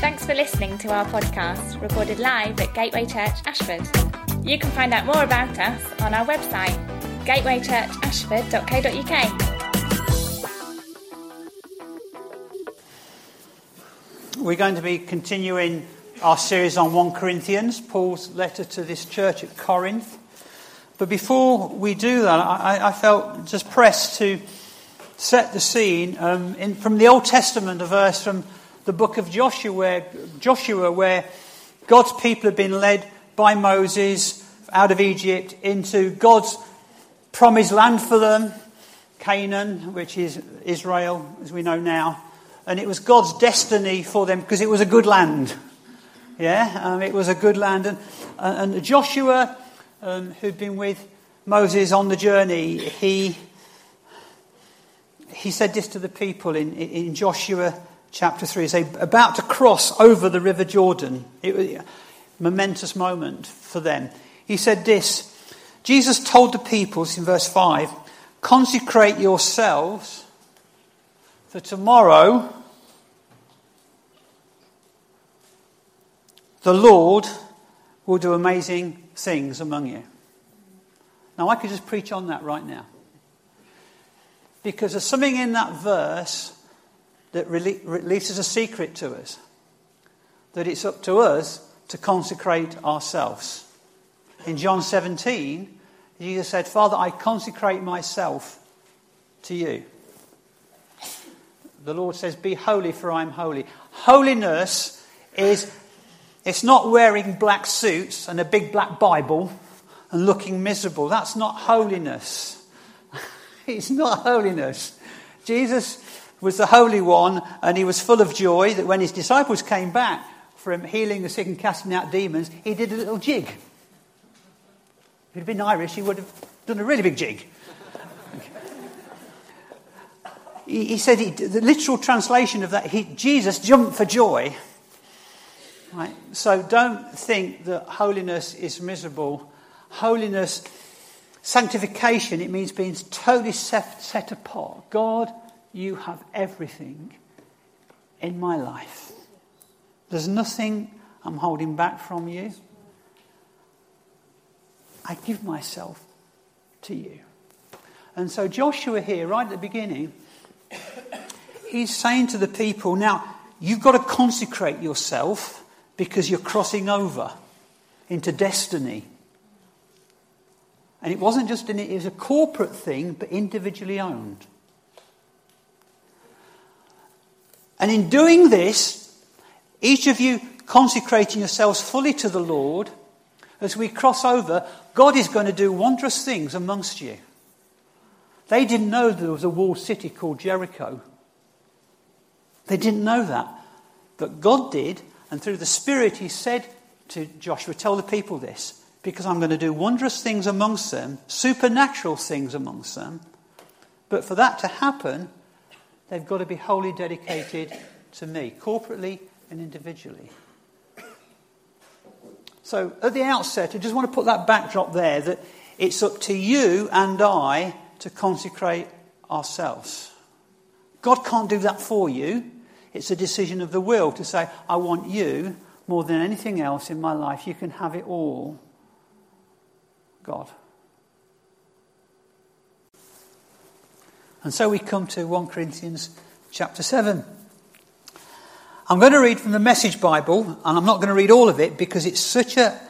Thanks for listening to our podcast, recorded live at Gateway Church Ashford. You can find out more about us on our website, gatewaychurchashford.co.uk. We're going to be continuing our series on 1 Corinthians, Paul's letter to this church at Corinth. But before we do that, I, I felt just pressed to set the scene um, in, from the Old Testament, a verse from the book of Joshua where, Joshua, where God's people have been led by Moses out of Egypt into God's promised land for them, Canaan, which is Israel, as we know now. And it was God's destiny for them because it was a good land. Yeah, um, it was a good land. And, and Joshua, um, who'd been with Moses on the journey, he, he said this to the people in, in Joshua chapter 3. He's about to cross over the River Jordan. It was a momentous moment for them. He said this Jesus told the people, in verse 5, consecrate yourselves, for tomorrow the Lord will do amazing things among you. Now, I could just preach on that right now. Because there's something in that verse that releases a secret to us that it's up to us to consecrate ourselves. In John 17, Jesus said, Father, I consecrate myself to you. The Lord says, Be holy, for I am holy. Holiness is it's not wearing black suits and a big black Bible and looking miserable. That's not holiness. It's not holiness. Jesus was the Holy One and he was full of joy that when his disciples came back from healing the sick and casting out demons, he did a little jig. If he'd been Irish, he would have done a really big jig. he, said he, the literal translation of that, he, Jesus jumped for joy. Right? So don't think that holiness is miserable. Holiness, sanctification, it means being totally set, set apart. God you have everything in my life. There's nothing I'm holding back from you. I give myself to you. And so, Joshua here, right at the beginning, he's saying to the people, now, you've got to consecrate yourself because you're crossing over into destiny. And it wasn't just an, it was a corporate thing, but individually owned. And in doing this, each of you consecrating yourselves fully to the Lord, as we cross over, God is going to do wondrous things amongst you. They didn't know there was a walled city called Jericho. They didn't know that. But God did, and through the Spirit, He said to Joshua, Tell the people this, because I'm going to do wondrous things amongst them, supernatural things amongst them. But for that to happen, They've got to be wholly dedicated to me, corporately and individually. So, at the outset, I just want to put that backdrop there that it's up to you and I to consecrate ourselves. God can't do that for you. It's a decision of the will to say, I want you more than anything else in my life. You can have it all. God. And so we come to 1 Corinthians chapter 7. I'm going to read from the Message Bible, and I'm not going to read all of it because it's such a,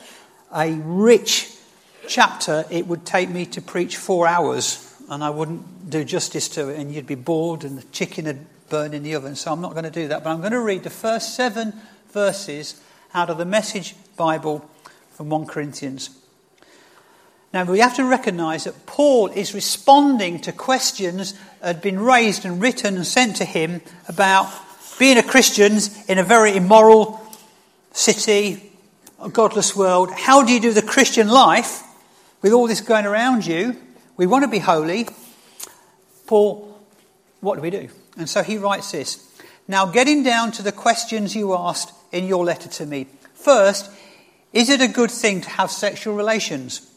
a rich chapter, it would take me to preach four hours, and I wouldn't do justice to it, and you'd be bored, and the chicken would burn in the oven. So I'm not going to do that, but I'm going to read the first seven verses out of the Message Bible from 1 Corinthians now, we have to recognize that Paul is responding to questions that had been raised and written and sent to him about being a Christian in a very immoral city, a godless world. How do you do the Christian life with all this going around you? We want to be holy. Paul, what do we do? And so he writes this. Now, getting down to the questions you asked in your letter to me. First, is it a good thing to have sexual relations?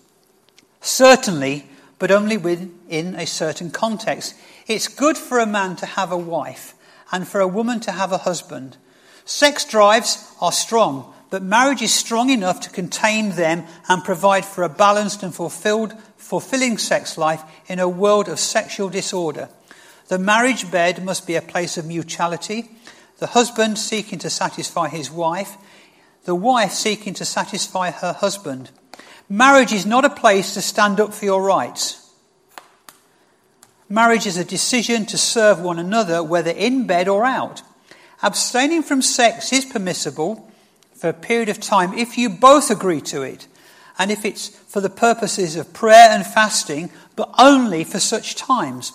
Certainly, but only within a certain context. It's good for a man to have a wife, and for a woman to have a husband. Sex drives are strong, but marriage is strong enough to contain them and provide for a balanced and fulfilled, fulfilling sex life in a world of sexual disorder. The marriage bed must be a place of mutuality, the husband seeking to satisfy his wife, the wife seeking to satisfy her husband. Marriage is not a place to stand up for your rights. Marriage is a decision to serve one another, whether in bed or out. Abstaining from sex is permissible for a period of time if you both agree to it, and if it's for the purposes of prayer and fasting, but only for such times.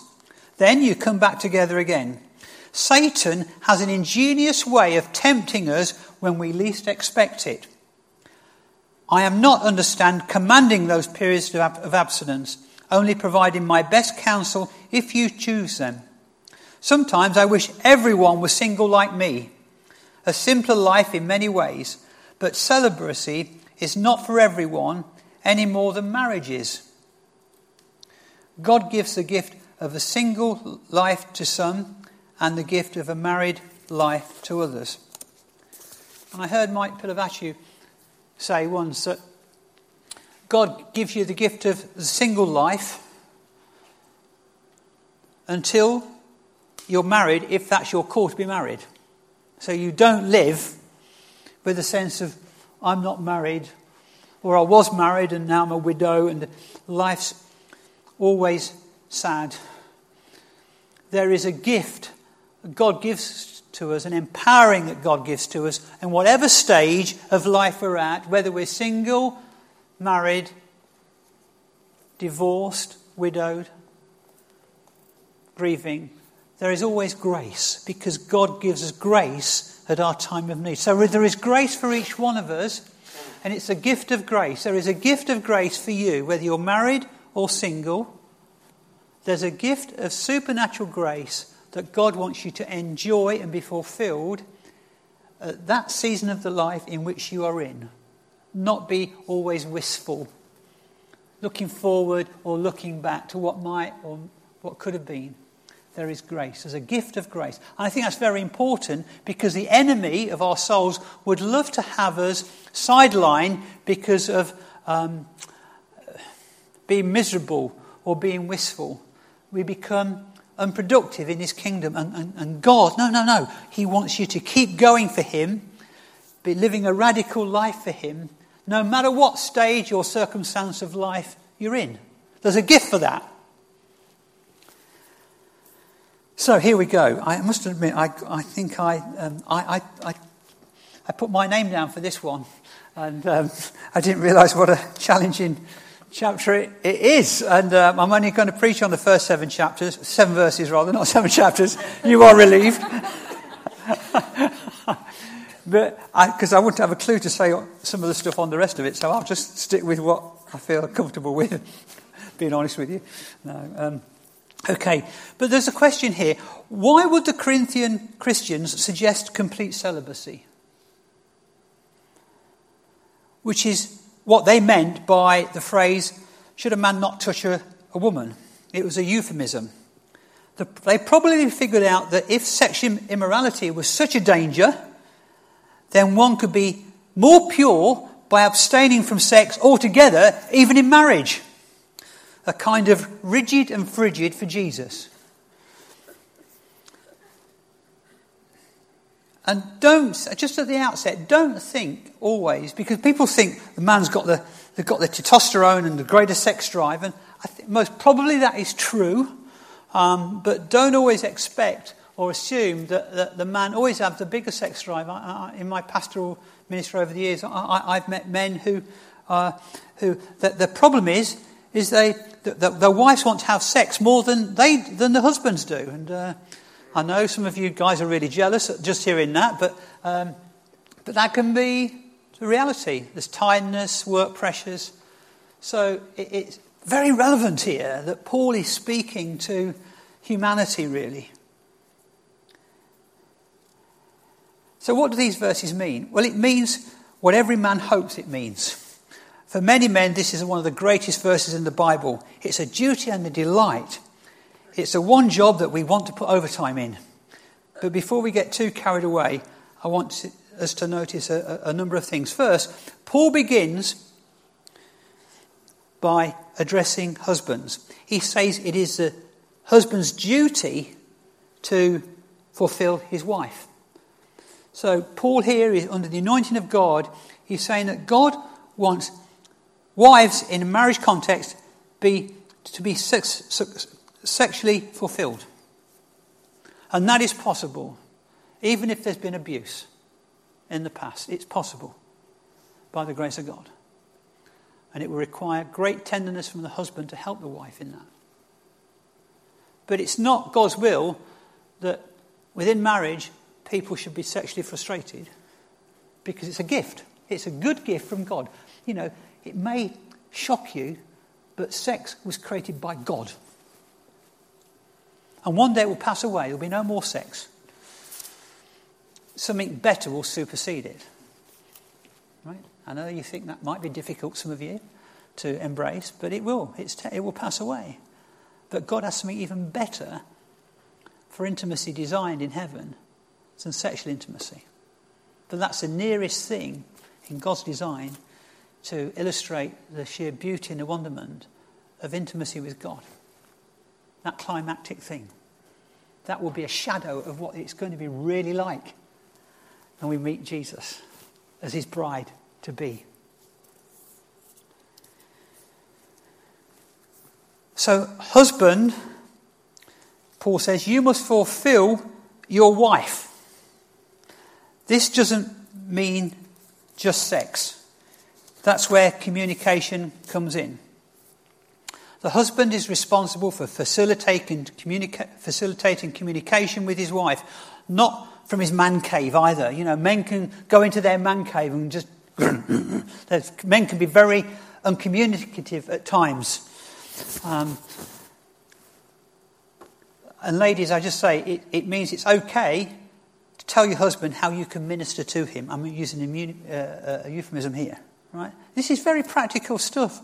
Then you come back together again. Satan has an ingenious way of tempting us when we least expect it. I am not, understand, commanding those periods of abstinence, only providing my best counsel if you choose them. Sometimes I wish everyone was single like me. A simpler life in many ways, but celibacy is not for everyone any more than marriage is. God gives the gift of a single life to some and the gift of a married life to others. And I heard Mike Pilavachi say once that God gives you the gift of single life until you're married, if that's your call to be married. So you don't live with a sense of, I'm not married, or I was married and now I'm a widow, and life's always sad. There is a gift God gives to us, and empowering that God gives to us, in whatever stage of life we're at, whether we're single, married, divorced, widowed, grieving, there is always grace because God gives us grace at our time of need. So there is grace for each one of us, and it's a gift of grace. There is a gift of grace for you, whether you're married or single. There's a gift of supernatural grace that God wants you to enjoy and be fulfilled at that season of the life in which you are in. Not be always wistful, looking forward or looking back to what might or what could have been. There is grace. There's a gift of grace. And I think that's very important because the enemy of our souls would love to have us sidelined because of um, being miserable or being wistful. We become unproductive in his kingdom. And, and, and God, no, no, no. He wants you to keep going for him, be living a radical life for him, no matter what stage or circumstance of life you're in. There's a gift for that. So here we go. I must admit, I, I think I, um, I, I, I, put my name down for this one, and um, I didn't realise what a challenging chapter it, is. And um, I'm only going to preach on the first seven chapters, seven verses rather, not seven chapters. You are relieved. but because I, I, wouldn't have a clue to say some of the stuff on the rest of it, so I'll just stick with what I feel comfortable with, being honest with you. No, um, okay, but there's a question here. Why would the Corinthian Christians suggest complete celibacy? Which is what they meant by the phrase, should a man not touch a, a woman? It was a euphemism. The, they probably figured out that if sexual immorality was such a danger, then one could be more pure by abstaining from sex altogether, even in marriage. A kind of rigid and frigid for Jesus. And don't, just at the outset, don't think always, because people think the man's got the, they've got the testosterone and the greater sex drive, and I think most probably that is true, um, but don't always expect or assume that, that, the man always has the bigger sex drive. I, I, in my pastoral ministry over the years, I, have met men who, uh, who the, the, problem is, is they, the, the, their wives want to have sex more than, they, than the husbands do. And uh, I know some of you guys are really jealous just hearing that, but, um, but that can be the reality. There's tiredness, work pressures. So it, it's very relevant here that Paul is speaking to humanity, really. So, what do these verses mean? Well, it means what every man hopes it means. For many men, this is one of the greatest verses in the Bible. It's a duty and a delight it's the one job that we want to put overtime in. But before we get too carried away, I want us to notice a, a number of things. First, Paul begins by addressing husbands. He says it is the husband's duty to fulfill his wife. So, Paul here is under the anointing of God. He's saying that God wants wives in a marriage context be, to be sex, sexually fulfilled. And that is possible, even if there's been abuse in the past. It's possible by the grace of God. And it will require great tenderness from the husband to help the wife in that. But it's not God's will that within marriage people should be sexually frustrated because it's a gift. It's a good gift from God. You know, it may shock you, but sex was created by God. And one day it will pass away, there'll be no more sex. Something better will supersede it. Right? I know you think that might be difficult, some of you, to embrace, but it will. Te- it will pass away. But God has something even better for intimacy designed in heaven than sexual intimacy. But that's the nearest thing in God's design to illustrate the sheer beauty and the wonderment of intimacy with God. That climactic thing. That will be a shadow of what it's going to be really like when we meet Jesus as his bride to be. So, husband, Paul says, you must fulfill your wife. This doesn't mean just sex. That's where communication comes in. The husband is responsible for facilitating, communica- facilitating communication with his wife, not from his man cave either. You know, men can go into their man cave and just. men can be very uncommunicative at times. Um, and ladies, I just say it, it means it's okay to Tell your husband how you can minister to him. I'm using a, uh, a euphemism here, right? This is very practical stuff.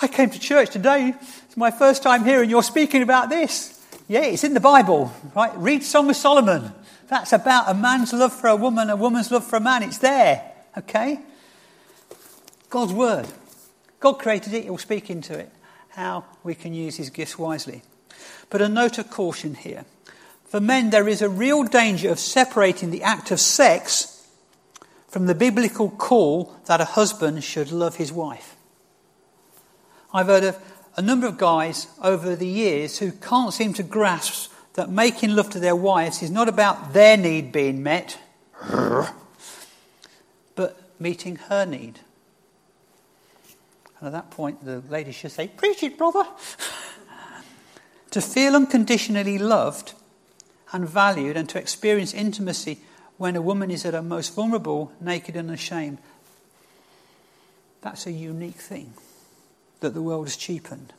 I came to church today. It's my first time here, and you're speaking about this. Yeah, it's in the Bible, right? Read Song of Solomon. That's about a man's love for a woman, a woman's love for a man. It's there, okay? God's word. God created it, He'll speak into it. How we can use His gifts wisely. But a note of caution here. For men, there is a real danger of separating the act of sex from the biblical call that a husband should love his wife. I've heard of a number of guys over the years who can't seem to grasp that making love to their wives is not about their need being met, but meeting her need. And at that point, the lady should say, Preach it, brother. to feel unconditionally loved and valued and to experience intimacy when a woman is at her most vulnerable, naked, and ashamed. That's a unique thing that the world has cheapened.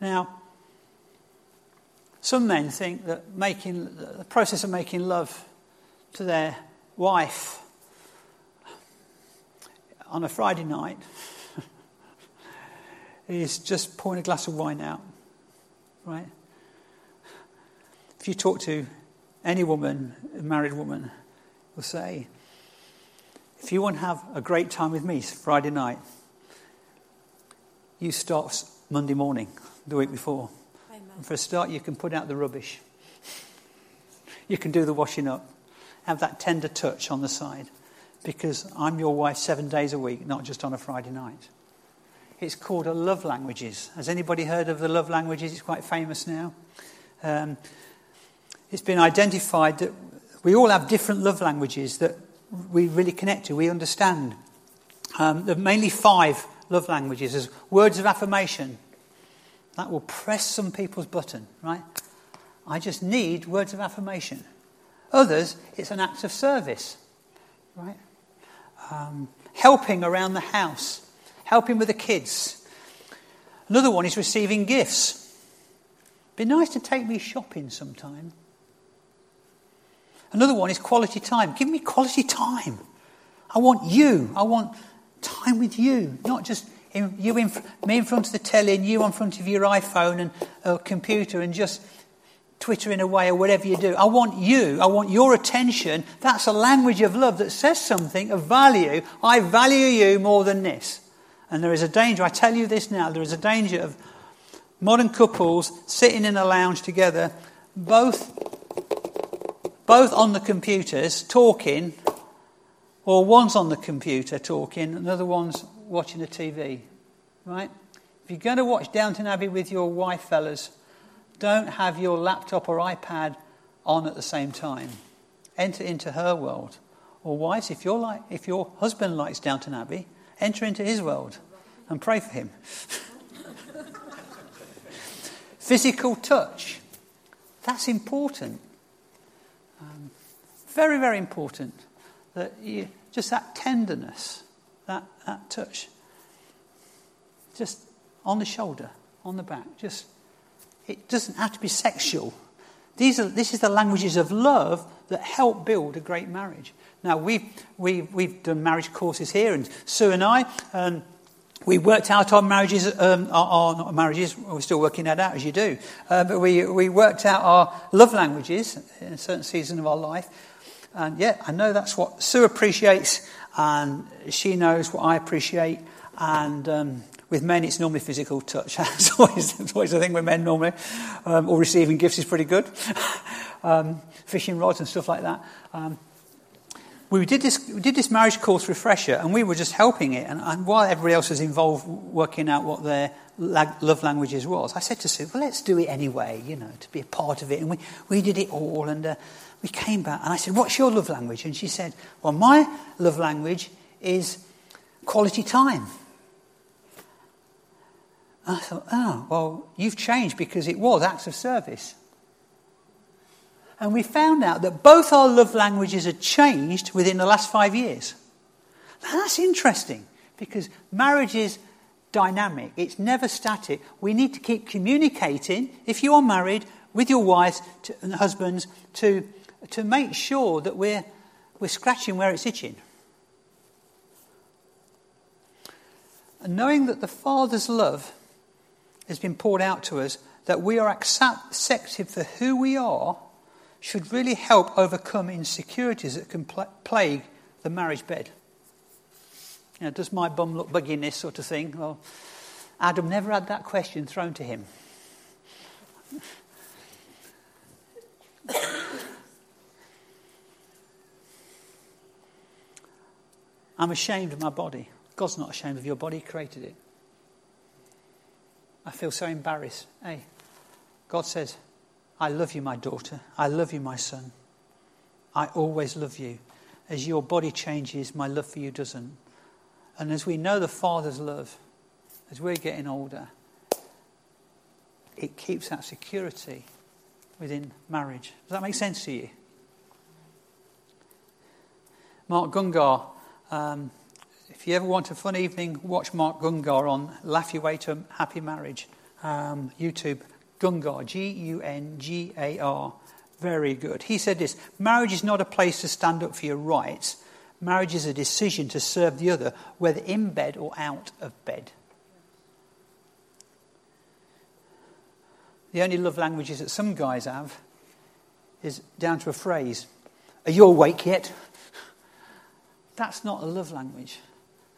Now, some men think that making, the process of making love to their wife on a Friday night is just pouring a glass of wine out, right? If you talk to any woman, a married woman, will say, if you want to have a great time with me Friday night, you start Monday morning, the week before. Amen. And for a start, you can put out the rubbish. You can do the washing up. Have that tender touch on the side. Because I'm your wife seven days a week, not just on a Friday night. It's called a love languages. Has anybody heard of the love languages? It's quite famous now. Um, it's been identified that we all have different love languages that we really connect to, we understand. Um, there are mainly five love languages. There's words of affirmation. That will press some people's button, right? I just need words of affirmation. Others, it's an act of service, right? Um, helping around the house, helping with the kids. Another one is receiving gifts. Be nice to take me shopping sometime. Another one is quality time. Give me quality time. I want you. I want time with you, not just in, you in, me in front of the telly and you in front of your iPhone and a computer and just twittering away or whatever you do. I want you. I want your attention. That's a language of love that says something of value. I value you more than this. And there is a danger, I tell you this now, there is a danger of modern couples sitting in a lounge together, both, both on the computers talking, or one's on the computer talking, another one's watching the TV. Right? If you're going to watch Downton Abbey with your wife, fellas, don't have your laptop or iPad on at the same time. Enter into her world. Or wives, if, you're like, if your husband likes Downton Abbey, enter into his world and pray for him. Physical touch. That's important. Um, very, very important. That you, just that tenderness, that, that touch. Just on the shoulder, on the back. Just it doesn't have to be sexual. These are, this is the languages of love that help build a great marriage. Now, we've, we've, we've done marriage courses here, and Sue and I, um, we worked out our marriages, um, our, our, not marriages, we're still working that out as you do, uh, but we, we worked out our love languages in a certain season of our life. And yeah, I know that's what Sue appreciates, and she knows what I appreciate, and um, with men, it's normally physical touch. it's, always, it's always the thing with men normally. Um, or receiving gifts is pretty good. um, fishing rods and stuff like that. Um, we did this, we did this marriage course refresher, and we were just helping it. And, and while everybody else was involved working out what their love languages was, I said to Sue, well, let's do it anyway, you know, to be a part of it. And we, we did it all, and uh, we came back, and I said, what's your love language? And she said, well, my love language is quality time. I thought, oh, well, you've changed because it was acts of service. And we found out that both our love languages had changed within the last five years. Now, that's interesting because marriage is dynamic, it's never static. We need to keep communicating, if you are married, with your wives and husbands to, to make sure that we're, we're scratching where it's itching. And knowing that the Father's love has been poured out to us, that we are accepted for who we are, should really help overcome insecurities that can pl- plague the marriage bed. You know, does my bum look buggy in this sort of thing? Well, Adam never had that question thrown to him. I'm ashamed of my body. God's not ashamed of your body, He created it. I feel so embarrassed. Hey, God says, I love you, my daughter. I love you, my son. I always love you. As your body changes, my love for you doesn't. And as we know the Father's love, as we're getting older, it keeps that security within marriage. Does that make sense to you? Mark Gungor um, if you ever want a fun evening, watch Mark Gungor on Laugh Your Way to Happy Marriage. Um, YouTube, Gungor, G U N G A R. Very good. He said this Marriage is not a place to stand up for your rights. Marriage is a decision to serve the other, whether in bed or out of bed. The only love languages that some guys have is down to a phrase Are you awake yet? That's not a love language.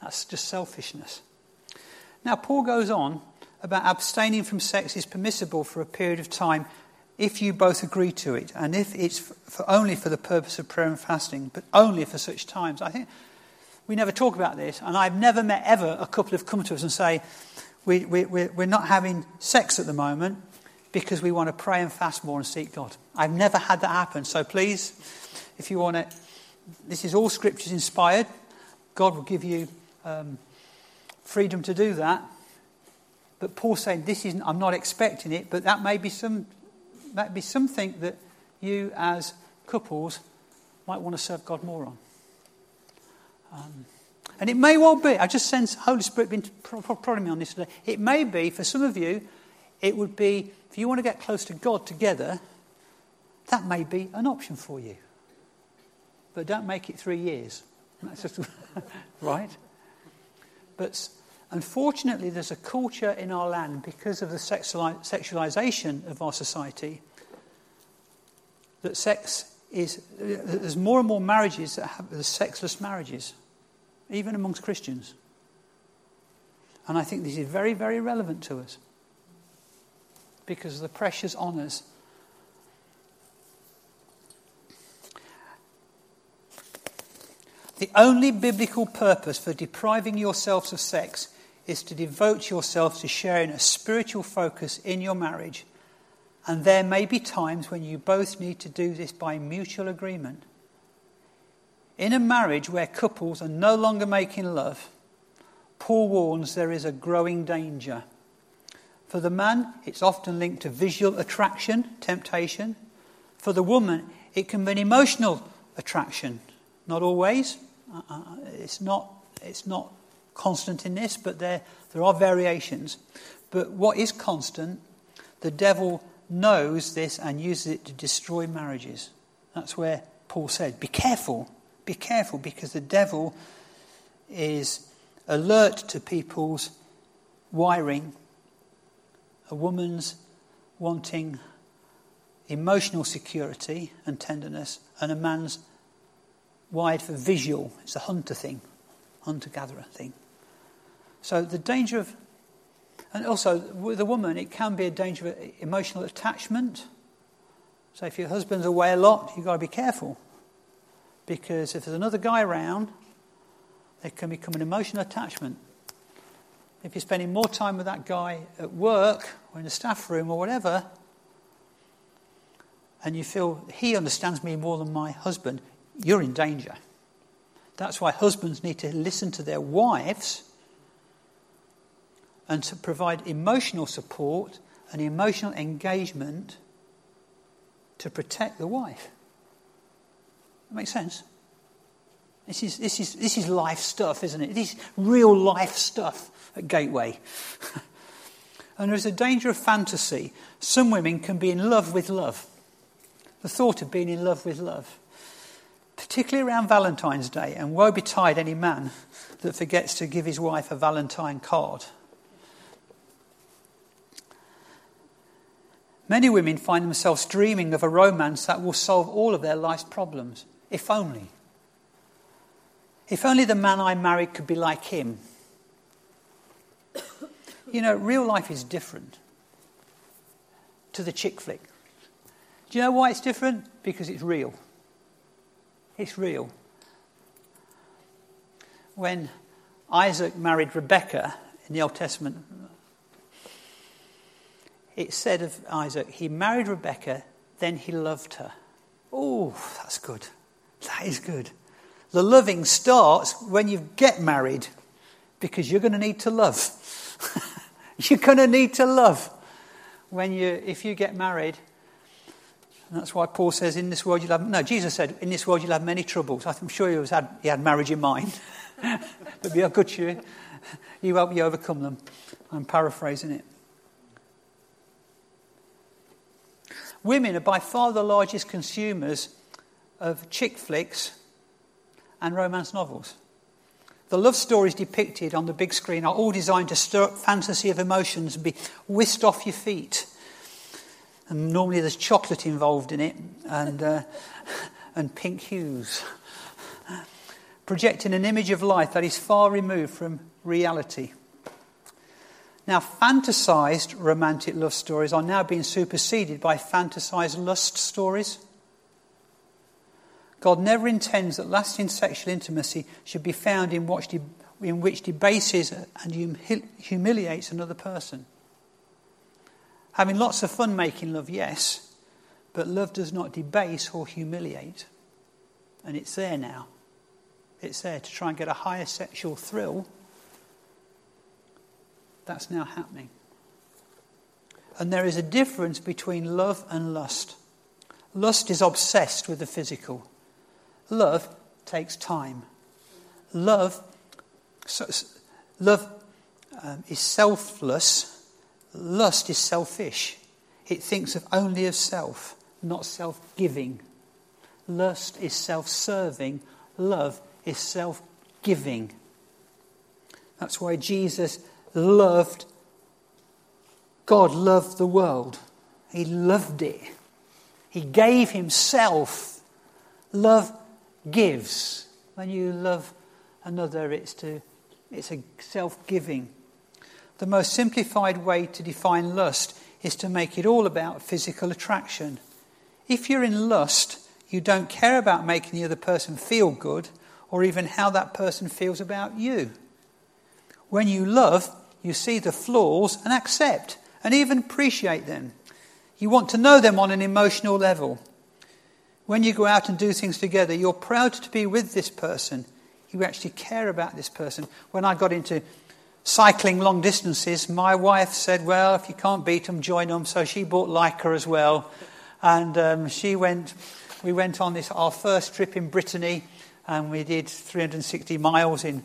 That's just selfishness. Now, Paul goes on about abstaining from sex is permissible for a period of time if you both agree to it, and if it's for only for the purpose of prayer and fasting, but only for such times. I think we never talk about this, and I've never met ever a couple have come to us and say, we, we, we're not having sex at the moment because we want to pray and fast more and seek God. I've never had that happen. So please, if you want to, this is all scriptures inspired. God will give you um, freedom to do that. But Paul's saying, this isn't, I'm not expecting it, but that may be, some, that be something that you as couples might want to serve God more on. Um, and it may well be, I just sense Holy Spirit been prodding me on this today. It may be, for some of you, it would be, if you want to get close to God together, that may be an option for you. But don't make it three years. That's just, right? But unfortunately, there's a culture in our land because of the sexualization of our society that sex is, there's more and more marriages that have the sexless marriages, even amongst Christians. And I think this is very, very relevant to us because of the pressures on us. The only biblical purpose for depriving yourselves of sex is to devote yourself to sharing a spiritual focus in your marriage. And there may be times when you both need to do this by mutual agreement. In a marriage where couples are no longer making love, Paul warns there is a growing danger. For the man, it's often linked to visual attraction, temptation. For the woman, it can be an emotional attraction. Not always. Uh, uh it's, not, it's not constant in this, but there, there are variations. But what is constant, the devil knows this and uses it to destroy marriages. That's where Paul said, Be careful, be careful, because the devil is alert to people's wiring. A woman's wanting emotional security and tenderness, and a man's wired for visual. It's a hunter thing, hunter gatherer thing. So the danger of, and also with a woman, it can be a danger of emotional attachment. So if your husband's away a lot, you've got to be careful. Because if there's another guy around, there can become an emotional attachment. If you're spending more time with that guy at work or in the staff room or whatever, and you feel he understands me more than my husband, you're in danger. That's why husbands need to listen to their wives and to provide emotional support and emotional engagement to protect the wife. That makes sense? This is, this is, this is life stuff, isn't it? This is real life stuff at Gateway. and there is a danger of fantasy. Some women can be in love with love. The thought of being in love with love. Particularly around Valentine's Day, and woe betide any man that forgets to give his wife a Valentine card. Many women find themselves dreaming of a romance that will solve all of their life's problems, if only. If only the man I married could be like him. you know, real life is different to the chick flick. Do you know why it's different? Because it's real. It's real. When Isaac married Rebekah in the Old Testament, it said of Isaac, he married Rebekah, then he loved her. Oh, that's good. That is good. The loving starts when you get married because you're going to need to love. you're going to need to love when you, if you get married. And that's why Paul says, in this world you'll have, no, Jesus said, in this world you'll have many troubles. I'm sure he, was, had, he had marriage in mind. but be a good cheer. You help you overcome them. I'm paraphrasing it. Women are by far the largest consumers of chick flicks and romance novels. The love stories depicted on the big screen are all designed to stir up fantasy of emotions and be whisked off your feet. And normally there's chocolate involved in it and, uh, and pink hues, projecting an image of life that is far removed from reality. Now, fantasized romantic love stories are now being superseded by fantasized lust stories. God never intends that lasting sexual intimacy should be found in, which debases and humiliates another person. Having lots of fun making love, yes, but love does not debase or humiliate. And it's there now. It's there to try and get a higher sexual thrill that's now happening. And there is a difference between love and lust. Lust is obsessed with the physical. Love takes time. Love, so, love um, is selfless. Lust is selfish. It thinks of only of self, not self giving. Lust is self serving. Love is self giving. That's why Jesus loved, God loved the world. He loved it. He gave himself. Love gives. When you love another, it's, to, it's a self giving. The most simplified way to define lust is to make it all about physical attraction. If you're in lust, you don't care about making the other person feel good or even how that person feels about you. When you love, you see the flaws and accept and even appreciate them. You want to know them on an emotional level. When you go out and do things together, you're proud to be with this person. You actually care about this person. When I got into cycling long distances, my wife said, Well, if you can't beat them, join them. So she bought Leica as well. And um, she went, we went on this, our first trip in Brittany, and we did 360 miles in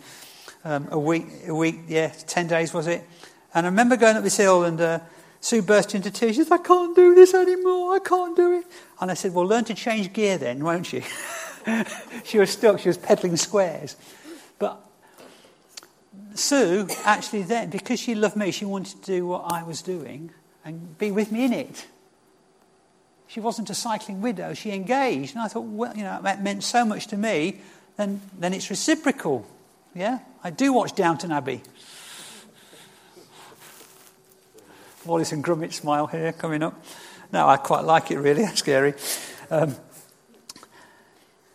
um, a week, a week, yeah, 10 days was it? And I remember going up this hill and uh, Sue burst into tears. She said, I can't do this anymore. I can't do it. And I said, Well, learn to change gear then, won't you? she was stuck. She was pedaling squares. But Sue, actually, then, because she loved me, she wanted to do what I was doing and be with me in it. She wasn't a cycling widow. She engaged. And I thought, well, you know, that meant so much to me. Then, then it's reciprocal. Yeah? I do watch Downton Abbey. Wallace and Gromit smile here coming up. No, I quite like it, really. That's scary. Um,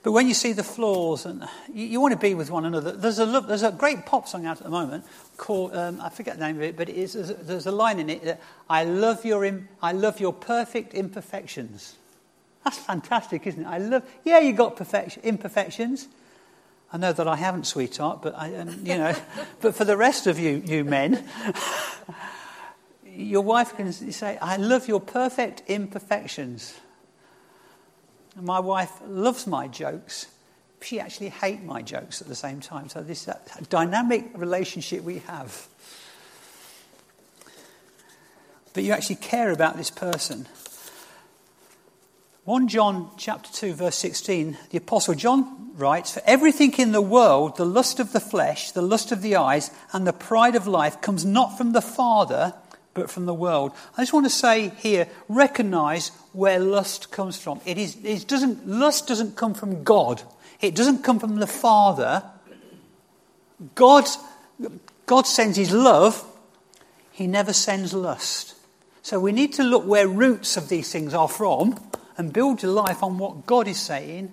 but when you see the flaws, and you, you, want to be with one another, there's a, there's a great pop song out at the moment called, um, I forget the name of it, but it is, there's, a, there's a line in it that I love, your, I love your perfect imperfections. That's fantastic, isn't it? I love, yeah, you got perfection, imperfections. I know that I haven't, sweetheart, but I, um, you know, but for the rest of you, you men, your wife can say, I love your perfect imperfections. My wife loves my jokes. She actually hates my jokes at the same time. So this dynamic relationship we have. But you actually care about this person. 1 John chapter 2 verse 16 the apostle John writes for everything in the world the lust of the flesh the lust of the eyes and the pride of life comes not from the father but from the world. I just want to say here, recognize where lust comes from. It, is, it doesn't, lust doesn't come from God. It doesn't come from the Father. God, God sends His love. He never sends lust. So we need to look where roots of these things are from and build your life on what God is saying.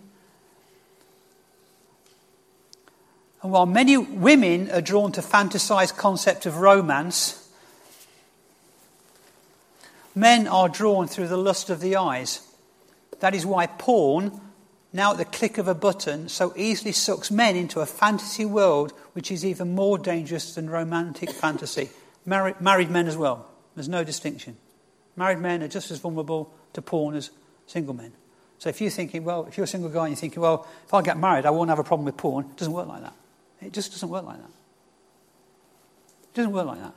And while many women are drawn to fantasized concept of romance, Men are drawn through the lust of the eyes. That is why porn, now at the click of a button, so easily sucks men into a fantasy world which is even more dangerous than romantic fantasy. Married, men as well. There's no distinction. Married men are just as vulnerable to porn as single men. So if you're thinking, well, if you're a single guy and you're thinking, well, if I get married, I won't have a problem with porn, it doesn't work like that. It just doesn't work like that. It doesn't work like that.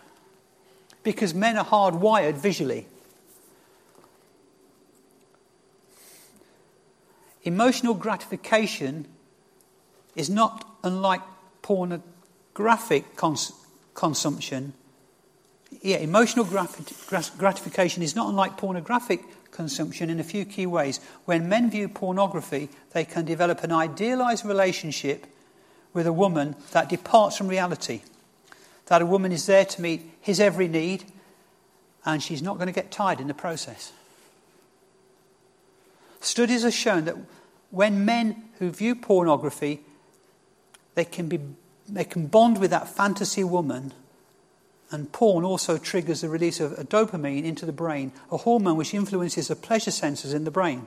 Because men are hardwired visually. Emotional gratification is not unlike pornographic cons- consumption. Yeah, emotional gratification is not unlike pornographic consumption in a few key ways. When men view pornography, they can develop an idealized relationship with a woman that departs from reality. That a woman is there to meet his every need, and she's not going to get tired in the process. Studies have shown that when men who view pornography, they can, be, they can bond with that fantasy woman, and porn also triggers the release of a dopamine into the brain, a hormone which influences the pleasure sensors in the brain.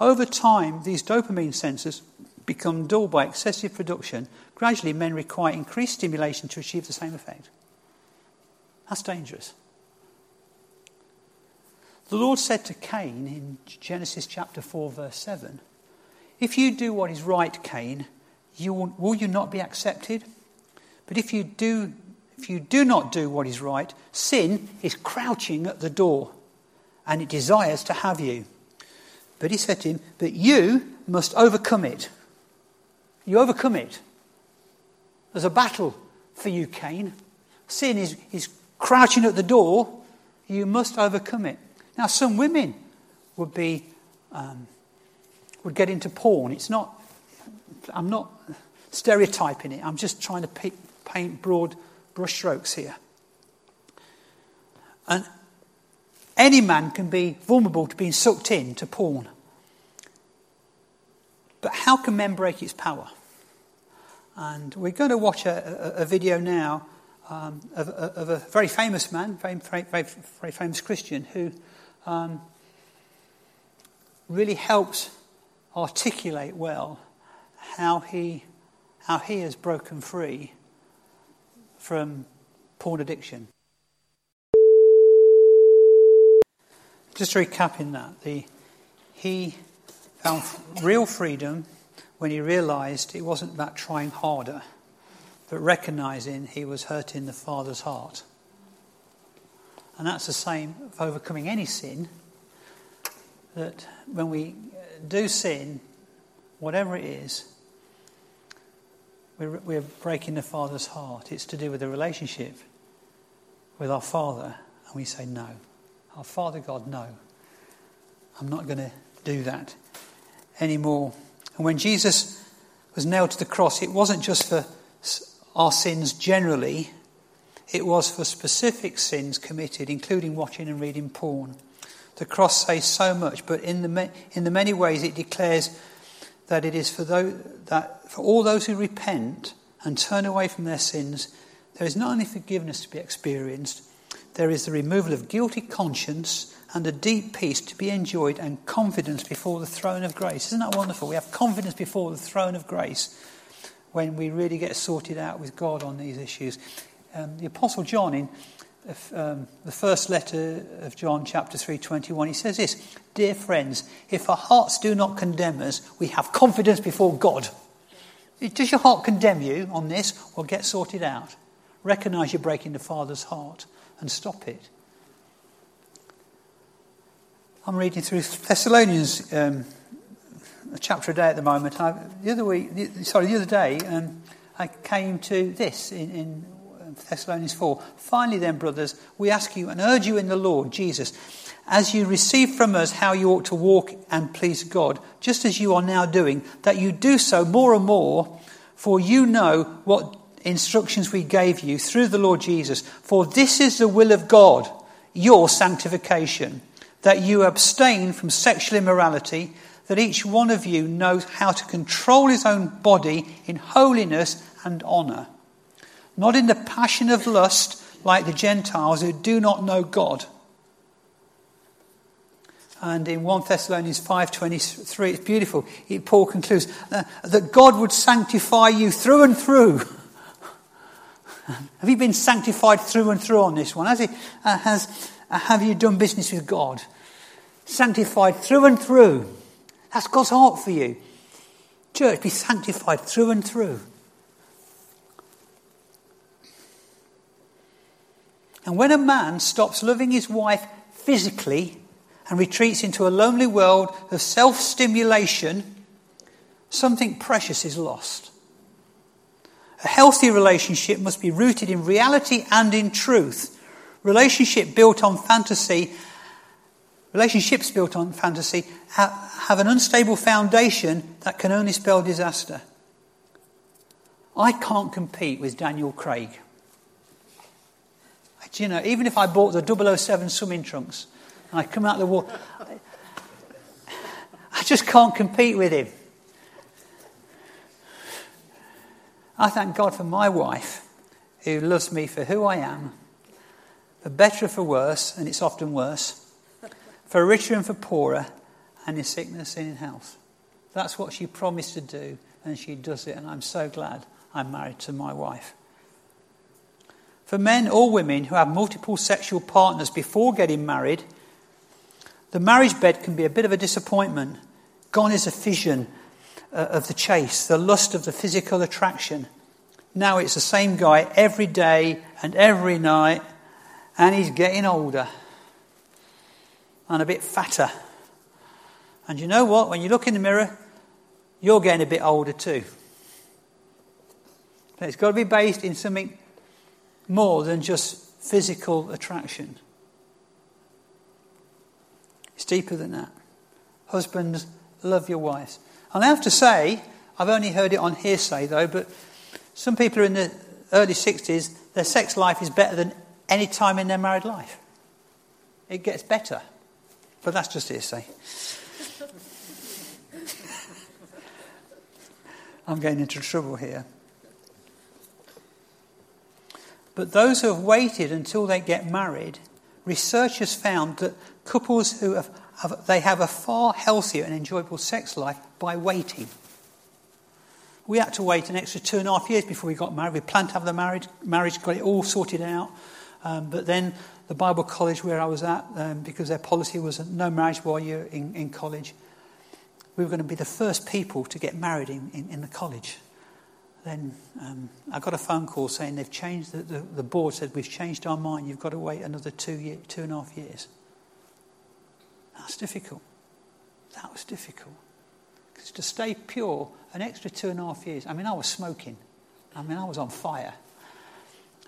Over time, these dopamine sensors become dull by excessive production. Gradually, men require increased stimulation to achieve the same effect. That's dangerous. The Lord said to Cain in Genesis chapter 4, verse 7 If you do what is right, Cain, you will, will you not be accepted? But if you, do, if you do not do what is right, sin is crouching at the door and it desires to have you. But he said to him, But you must overcome it. You overcome it. There's a battle for you, Cain. Sin is, is crouching at the door. You must overcome it. Now, some women would be um, would get into porn. It's not, I'm not stereotyping it, I'm just trying to paint broad brushstrokes here. And any man can be vulnerable to being sucked in to porn. But how can men break its power? And we're going to watch a, a, a video now um, of, of, a very famous man, very, very, very, very famous Christian, who um, really helps articulate well how he, how he has broken free from porn addiction. Just recapping that, the, he found real freedom when he realized it wasn't about trying harder, but recognizing he was hurting the Father's heart. And that's the same of overcoming any sin, that when we do sin, whatever it is, we're, we're breaking the Father's heart. It's to do with the relationship with our Father, and we say, No. Our Father God, no. I'm not going to do that anymore. And when Jesus was nailed to the cross, it wasn't just for our sins generally, it was for specific sins committed, including watching and reading porn. The cross says so much, but in the, in the many ways it declares that it is for, those, that for all those who repent and turn away from their sins, there is not only forgiveness to be experienced, there is the removal of guilty conscience and a deep peace to be enjoyed and confidence before the throne of grace. Isn't that wonderful? We have confidence before the throne of grace when we really get sorted out with God on these issues. Um, the Apostle John, in um, the first letter of John, chapter 3:21, he says this: "Dear friends, if our hearts do not condemn us, we have confidence before God." Does your heart condemn you on this? Well, get sorted out. Recognize you're breaking the Father's heart and stop it. I'm reading through Thessalonians um, a chapter a day at the moment. I, the other week, the, sorry, the other day, um, I came to this in, in Thessalonians 4. Finally, then, brothers, we ask you and urge you in the Lord Jesus, as you receive from us how you ought to walk and please God, just as you are now doing, that you do so more and more, for you know what instructions we gave you through the Lord Jesus. For this is the will of God, your sanctification, that you abstain from sexual immorality, that each one of you knows how to control his own body in holiness and honour not in the passion of lust like the Gentiles who do not know God. And in 1 Thessalonians 5.23, it's beautiful. Paul concludes uh, that God would sanctify you through and through. have you been sanctified through and through on this one? Has, he, uh, has uh, have you done business with God? Sanctified through and through. That's God's heart for you. Church, be sanctified through and through. And when a man stops loving his wife physically and retreats into a lonely world of self stimulation, something precious is lost. A healthy relationship must be rooted in reality and in truth. Relationship built on fantasy, relationships built on fantasy have an unstable foundation that can only spell disaster. I can't compete with Daniel Craig. Do you know, even if I bought the 007 swimming trunks and I come out of the water, I just can't compete with him. I thank God for my wife who loves me for who I am, for better or for worse, and it's often worse, for richer and for poorer, and in sickness and in health. That's what she promised to do, and she does it, and I'm so glad I'm married to my wife. For men or women who have multiple sexual partners before getting married, the marriage bed can be a bit of a disappointment. Gone is a vision uh, of the chase, the lust of the physical attraction. Now it's the same guy every day and every night, and he's getting older and a bit fatter. And you know what? When you look in the mirror, you're getting a bit older too. But it's got to be based in something more than just physical attraction. It's deeper than that. Husbands, love your wives. And I have to say, I've only heard it on hearsay though, but some people are in the early 60s, their sex life is better than any time in their married life. It gets better. But that's just hearsay. I'm getting into trouble here. But those who have waited until they get married, research has found that couples who have, have, they have a far healthier and enjoyable sex life by waiting. We had to wait an extra two and a half years before we got married. We planned to have the marriage, marriage got it all sorted out. Um, but then the Bible college where I was at, um, because their policy was no marriage while you're in, in college, we were going to be the first people to get married in, in, in the college. Then um, I got a phone call saying they've changed, the, the, the, board said, we've changed our mind, you've got to wait another two, year, two and a half years. That's difficult. That was difficult. Because to stay pure, an extra two and a half years. I mean, I was smoking. I mean, I was on fire.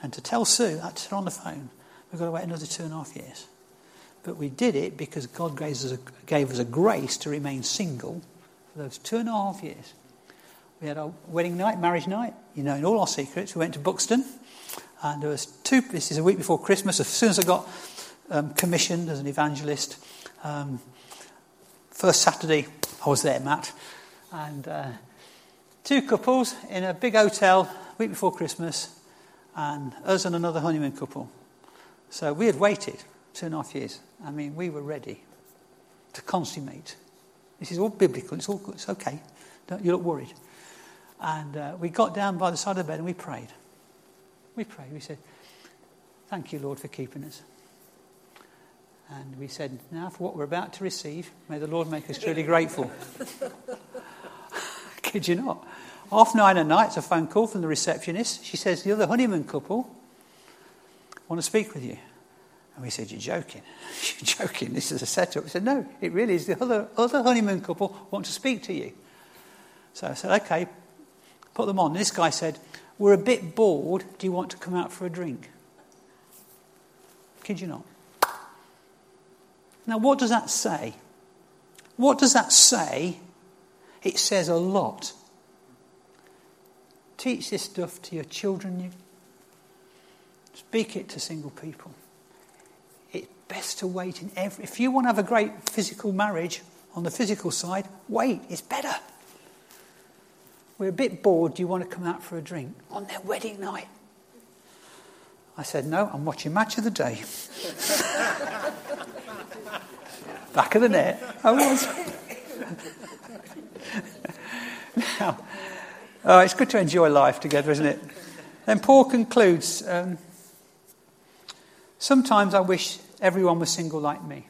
And to tell Sue, I her on the phone, we've got to wait another two and a half years. But we did it because God gave us, a, gave us a grace to remain single for those two and a half years. We had our wedding night, marriage night, you know, in all our secrets. We went to Buxton, and there was two. This is a week before Christmas. As soon as I got um, commissioned as an evangelist, um, first Saturday I was there, Matt, and uh, two couples in a big hotel week before Christmas, and us and another honeymoon couple. So we had waited two and a half years. I mean, we were ready to consummate. This is all biblical. It's all good. It's okay. Don't you look worried. And uh, we got down by the side of the bed and we prayed. We prayed. We said, "Thank you, Lord, for keeping us." And we said, "Now, for what we're about to receive, may the Lord make us truly grateful." Kid you not? Half nine at night, it's a phone call from the receptionist. She says, The other honeymoon couple want to speak with you. And we said, You're joking. You're joking. This is a setup. We said, No, it really is. The other, other honeymoon couple want to speak to you. So I said, Okay, put them on. This guy said, We're a bit bored. Do you want to come out for a drink? Kid you not. Now, what does that say? What does that say? It says a lot. Teach this stuff to your children. You speak it to single people It's best to wait in every. If you want to have a great physical marriage on the physical side, wait, it's better. We're a bit bored. Do you want to come out for a drink on their wedding night? I said, No, I'm watching Match of the Day. Back of the net. I was. now, oh, it's good to enjoy life together, isn't it? Then Paul concludes um, Sometimes I wish everyone was single like me.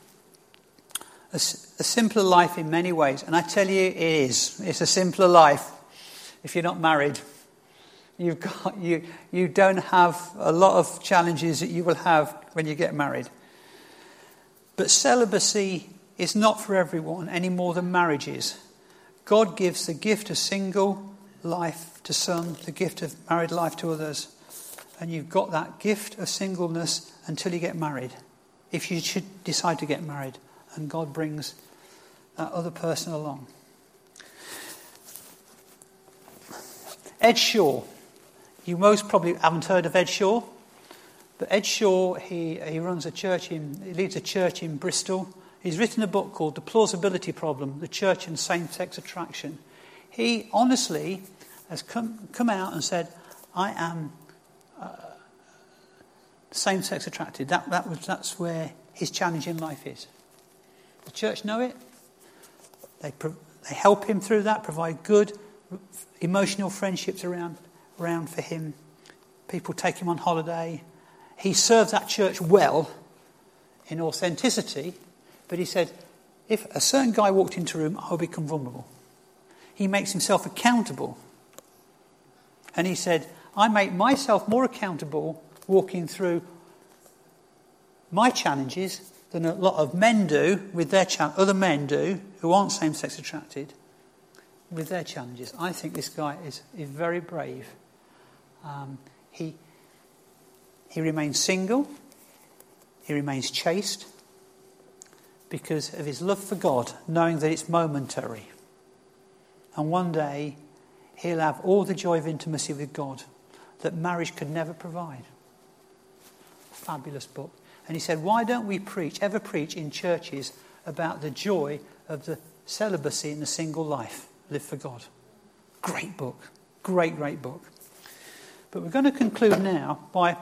A, a simpler life in many ways. And I tell you, it is. It's a simpler life if you're not married. You've got, you, you don't have a lot of challenges that you will have when you get married. But celibacy is not for everyone any more than marriage is. God gives the gift of single life to some, the gift of married life to others. And you've got that gift of singleness until you get married if you should decide to get married and God brings that other person along. Ed Shaw. You most probably haven't heard of Ed Shaw, but Ed Shaw, he, he runs a church in, he leads a church in Bristol. He's written a book called The Plausibility Problem, The Church and Same-Sex Attraction. He honestly has come, come out and said, I am uh, same sex attracted. That, that was, that's where his challenge in life is. The church know it. They, they help him through that, provide good emotional friendships around, around for him. People take him on holiday. He serves that church well in authenticity, but he said, if a certain guy walked into a room, I would become vulnerable. He makes himself accountable. And he said, I make myself more accountable walking through my challenges than a lot of men do with their cha- other men do who aren't same-sex attracted with their challenges. I think this guy is, is very brave. Um, he he remains single. He remains chaste. because of his love for God, knowing that it's momentary. And one day he'll have all the joy of intimacy with God that marriage could never provide. Fabulous book. And he said, Why don't we preach, ever preach in churches about the joy of the celibacy in the single life? Live for God. Great book. Great, great book. But we're going to conclude now by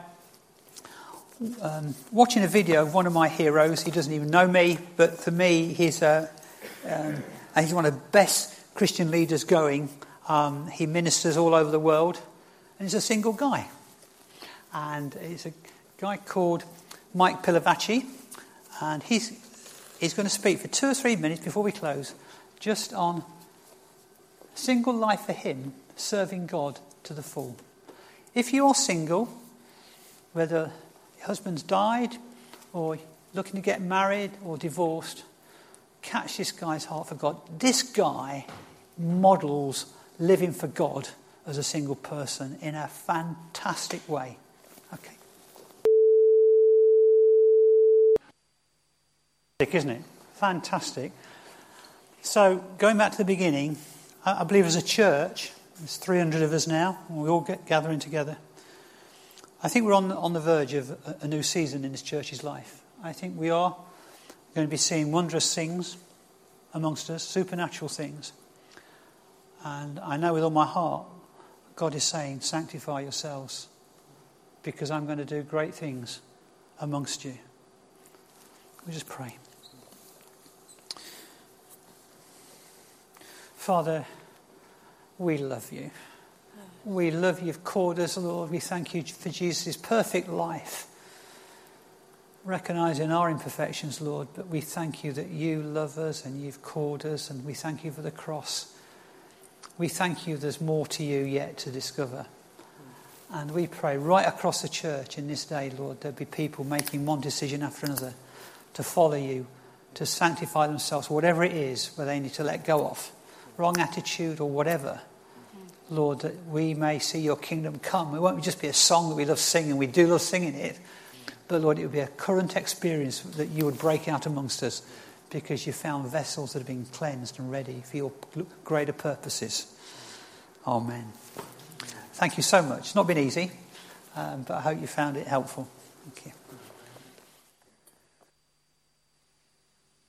um, watching a video of one of my heroes. He doesn't even know me, but for me, he's, a, um, he's one of the best Christian leaders going. Um, he ministers all over the world, and he's a single guy. And he's a guy called Mike Pilavachi, and he's, he's going to speak for two or three minutes before we close just on single life for him, serving God to the full. If you're single, whether your husband's died or looking to get married or divorced, catch this guy's heart for God. This guy models living for God as a single person in a fantastic way. Okay. Isn't it? Fantastic. So, going back to the beginning, I believe as a church, there's 300 of us now, and we all get gathering together. I think we're on, on the verge of a, a new season in this church's life. I think we are going to be seeing wondrous things amongst us, supernatural things. And I know with all my heart, God is saying, sanctify yourselves, because I'm going to do great things amongst you. We just pray. Father, we love you. We love you. You've called us, Lord. We thank you for Jesus' perfect life. Recognizing our imperfections, Lord, but we thank you that you love us and you've called us, and we thank you for the cross. We thank you there's more to you yet to discover. And we pray right across the church in this day, Lord, there'll be people making one decision after another to follow you, to sanctify themselves, whatever it is where they need to let go of, wrong attitude or whatever. Lord, that we may see your kingdom come. It won't just be a song that we love singing, we do love singing it, but Lord, it would be a current experience that you would break out amongst us because you found vessels that have been cleansed and ready for your greater purposes. Amen. Thank you so much. It's not been easy, um, but I hope you found it helpful. Thank you.